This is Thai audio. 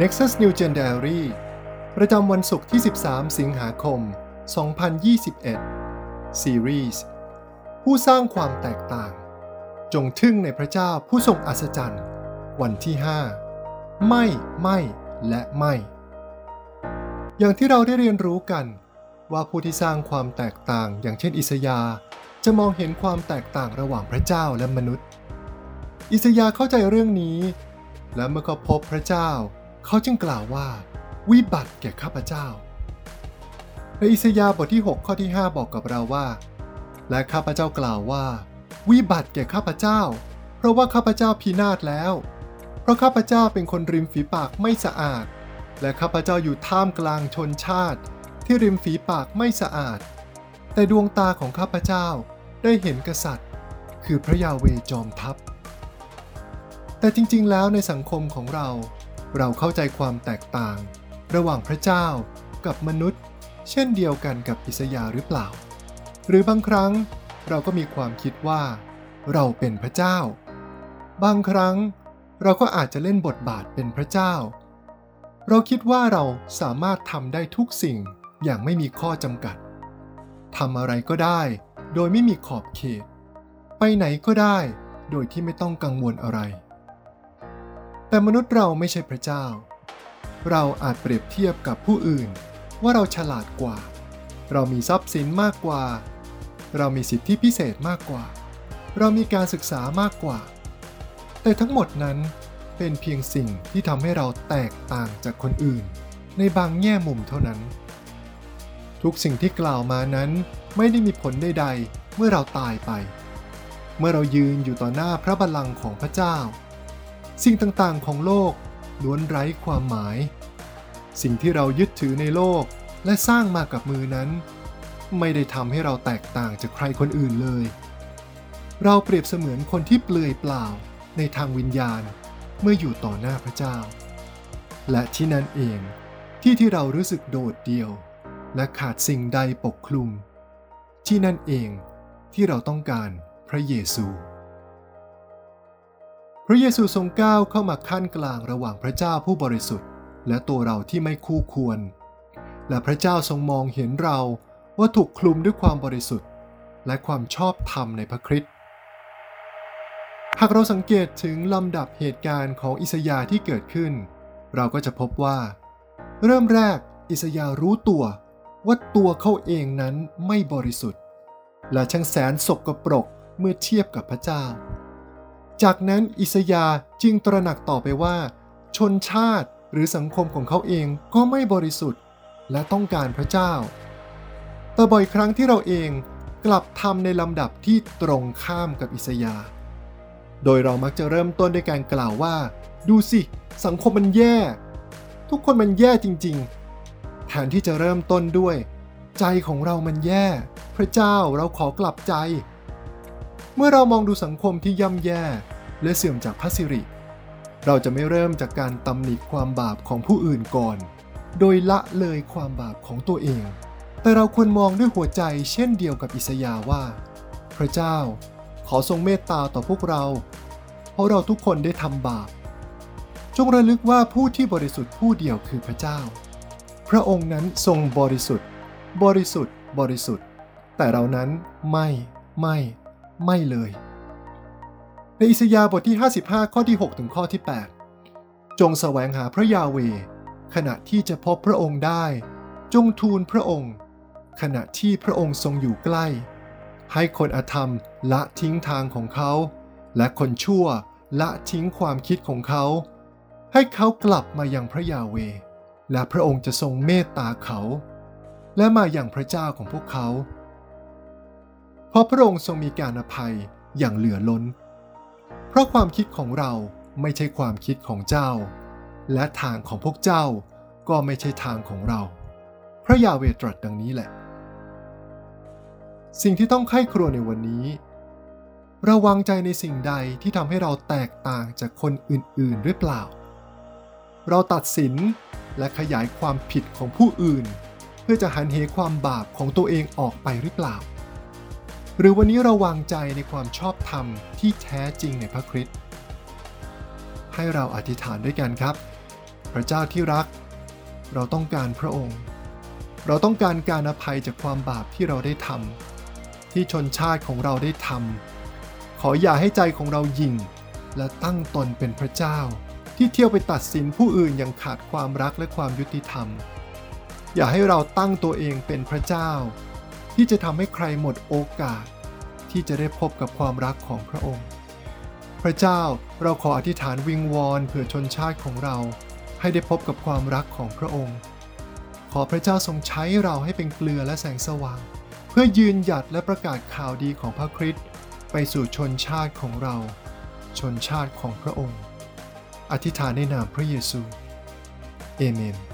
Nexus New Gen Diary ประจำวันศุกร์ที่ 13 สิงหาคม 2021 Series ผู้สร้างความแตกต่าง จงทึ่งในพระเจ้าผู้ทรงอัศจรรย์ วันที่ 5 ไม่ ไม่ และไม่ อย่างที่เราได้เรียนรู้กันว่าผู้ที่สร้างความแตกต่าง อย่างเช่นอิสยาจะมองเห็นความแตกต่างระหว่างพระเจ้าและมนุษย์ อิสยาเข้าใจเรื่องนี้ และเมื่อเขาพบพระเจ้า เขาจึงกล่าวว่า วิบัติแก่ข้าพเจ้า ในอิสยาห์บทที่ 6 ข้อที่ 5 บอกกับเราว่า และข้าพเจ้ากล่าวว่า วิบัติแก่ข้าพเจ้า เพราะว่าข้าพเจ้าพินาศแล้ว เพราะข้าพเจ้าเป็นคนริมฝีปากไม่สะอาด และข้าพเจ้าอยู่ท่ามกลางชนชาติ ที่ริมฝีปากไม่สะอาด แต่ดวงตาของข้าพเจ้าได้เห็นกษัตริย์ คือพระยาเวจอมทัพ แต่จริงๆ แล้วในสังคมของเรา เราเข้าใจความแตกต่าง ระหว่างพระเจ้ากับมนุษย์ เช่นเดียวกันกับอิสยาห์หรือเปล่า หรือบางครั้งเราก็มีความคิดว่า เราเป็นพระเจ้า บางครั้งเราก็อาจจะเล่นบทบาทเป็นพระเจ้า เราคิดว่าเราสามารถทำได้ทุกสิ่งอย่างไม่มีข้อจำกัดทำอะไรก็ได้ โดยไม่มีขอบเขต ไปไหนก็ได้ โดยที่ไม่ต้องกังวลอะไร แต่มนุษย์เราไม่ใช่พระเจ้า เราอาจเปรียบเทียบกับผู้อื่น ว่าเราฉลาดกว่า เรามีทรัพย์สินมากกว่า เรามีสิทธิพิเศษมากกว่า เรามีการศึกษามากกว่า แต่ทั้งหมดนั้นเป็นเพียงสิ่งที่ทำให้เราแตกต่างจากคนอื่น ในบางแง่มุมเท่านั้น ทุกสิ่งที่กล่าวมานั้นไม่ได้มีผลใดๆ เมื่อเราตายไป เมื่อเรายืนอยู่ต่อหน้าพระบัลลังก์ของพระเจ้า สิ่งต่างๆของโลกล้วนไร้ความหมาย สิ่งที่เรายึดถือในโลกและสร้างมากับมือนั้น ไม่ได้ทำให้เราแตกต่างจากใครคนอื่นเลย เราเปรียบเสมือนคนที่เปลือยเปล่าในทางวิญญาณเมื่ออยู่ต่อหน้าพระเจ้า และที่นั่นเองที่ที่เรารู้สึกโดดเดี่ยว และขาดสิ่งใดปกคลุม ที่นั่นเองที่เราต้องการพระเยซู พระเยซูทรงก้าวเข้ามาขั้นกลางระหว่างพระเจ้าผู้บริสุทธิ์ และตัวเราที่ไม่คู่ควร และพระเจ้าทรงมองเห็นเราว่าถูกคลุมด้วยความบริสุทธิ์ และความชอบธรรมในพระคริสต์หากเราสังเกตถึงลำดับเหตุการณ์ของอิสยาห์ที่เกิดขึ้น เราก็จะพบว่า เริ่มแรกอิสยาห์รู้ตัวว่าตัวเขาเองนั้นไม่บริสุทธิ์ และช่างแสนสกปรกเมื่อเทียบกับพระเจ้า จากนั้นอิสยาจึงตระหนักต่อไปว่า ชนชาติหรือสังคมของเขาเองก็ไม่บริสุทธิ์ และต้องการพระเจ้า แต่บ่อยครั้งที่เราเองกลับทำในลำดับที่ตรงข้ามกับอิสยา โดยเรามักจะเริ่มต้นด้วยการกล่าวว่า ดูสิ สังคมมันแย่ ทุกคนมันแย่จริงๆ แทนที่จะเริ่มต้นด้วย ใจของเรามันแย่ พระเจ้าเราขอกลับใจ เมื่อเรามองดูสังคมที่ย่ำแย่ และเสื่อมจากพระสิริ เราจะไม่เริ่มจากการตำหนิความบาปของผู้อื่นก่อน โดยละเลยความบาปของตัวเอง แต่เราควรมองด้วยหัวใจเช่นเดียวกับอิสยาว่า พระเจ้าขอทรงเมตตาต่อพวกเรา เพราะเราทุกคนได้ทำบาป จงระลึกว่าผู้ที่บริสุทธิ์ผู้เดียวคือพระเจ้า พระองค์นั้นทรงบริสุทธิ์ บริสุทธิ์ บริสุทธิ์ แต่เรานั้นไม่ ไม่ ไม่เลย ในอิสยาห์บทที่ 55 ข้อที่ 6 ถึงข้อที่ 8 จงแสวงหาพระยาเว ขณะที่จะพบพระองค์ได้ จงทูลพระองค์ ขณะที่พระองค์ทรงอยู่ใกล้ ให้คนอธรรมละทิ้งทางของเขา และคนชั่วละทิ้งความคิดของเขา ให้เขากลับมายังพระยาเว และพระองค์จะทรงเมตตาเขา และมาอย่างพระเจ้าของพวกเขา เพราะพระองค์ทรงมีการอภัยอย่างเหลือล้น เพราะความคิดของเราไม่ใช่ความคิดของเจ้า และทางของพวกเจ้าก็ไม่ใช่ทางของเรา พระยาเวตรัสดังนี้แหละ สิ่งที่ต้องไข้ครัวในวันนี้ราวางใจในสิ่งใดที่ทำให้เราแตกต่างจากคนอื่นๆหรือเปล่า เราตัดสินและขยายความผิดของผู้อื่น เพื่อจะหันเหความบาปของตัวเองออกไปหรือเปล่า หรือวันนี้เราวางใจในความชอบธรรมที่แท้จริงในพระคริสต์ให้เราอธิษฐานด้วยกันครับ พระเจ้าที่รัก เราต้องการพระองค์ เราต้องการการอภัยจากความบาปที่เราได้ทำที่ชนชาติของเราได้ทำขออย่าให้ใจของเรายิ่ง และตั้งตนเป็นพระเจ้า ที่เที่ยวไปตัดสินผู้อื่นอย่างขาดความรักและความยุติธรรม อย่าให้เราตั้งตัวเองเป็นพระเจ้า ที่จะทำให้ใครหมดโอกาส ที่จะได้พบกับความรักของพระองค์ พระเจ้าเราขออธิษฐานวิงวอนเผื่อชนชาติของเรา ให้ได้พบกับความรักของพระองค์ ขอพระเจ้าทรงใช้เราให้เป็นเกลือและแสงสว่าง เพื่อยืนหยัดและประกาศข่าวดีของพระคริสต์ไปสู่ชนชาติของเรา ชนชาติของพระองค์ อธิษฐานในนามพระเยซู เอเมน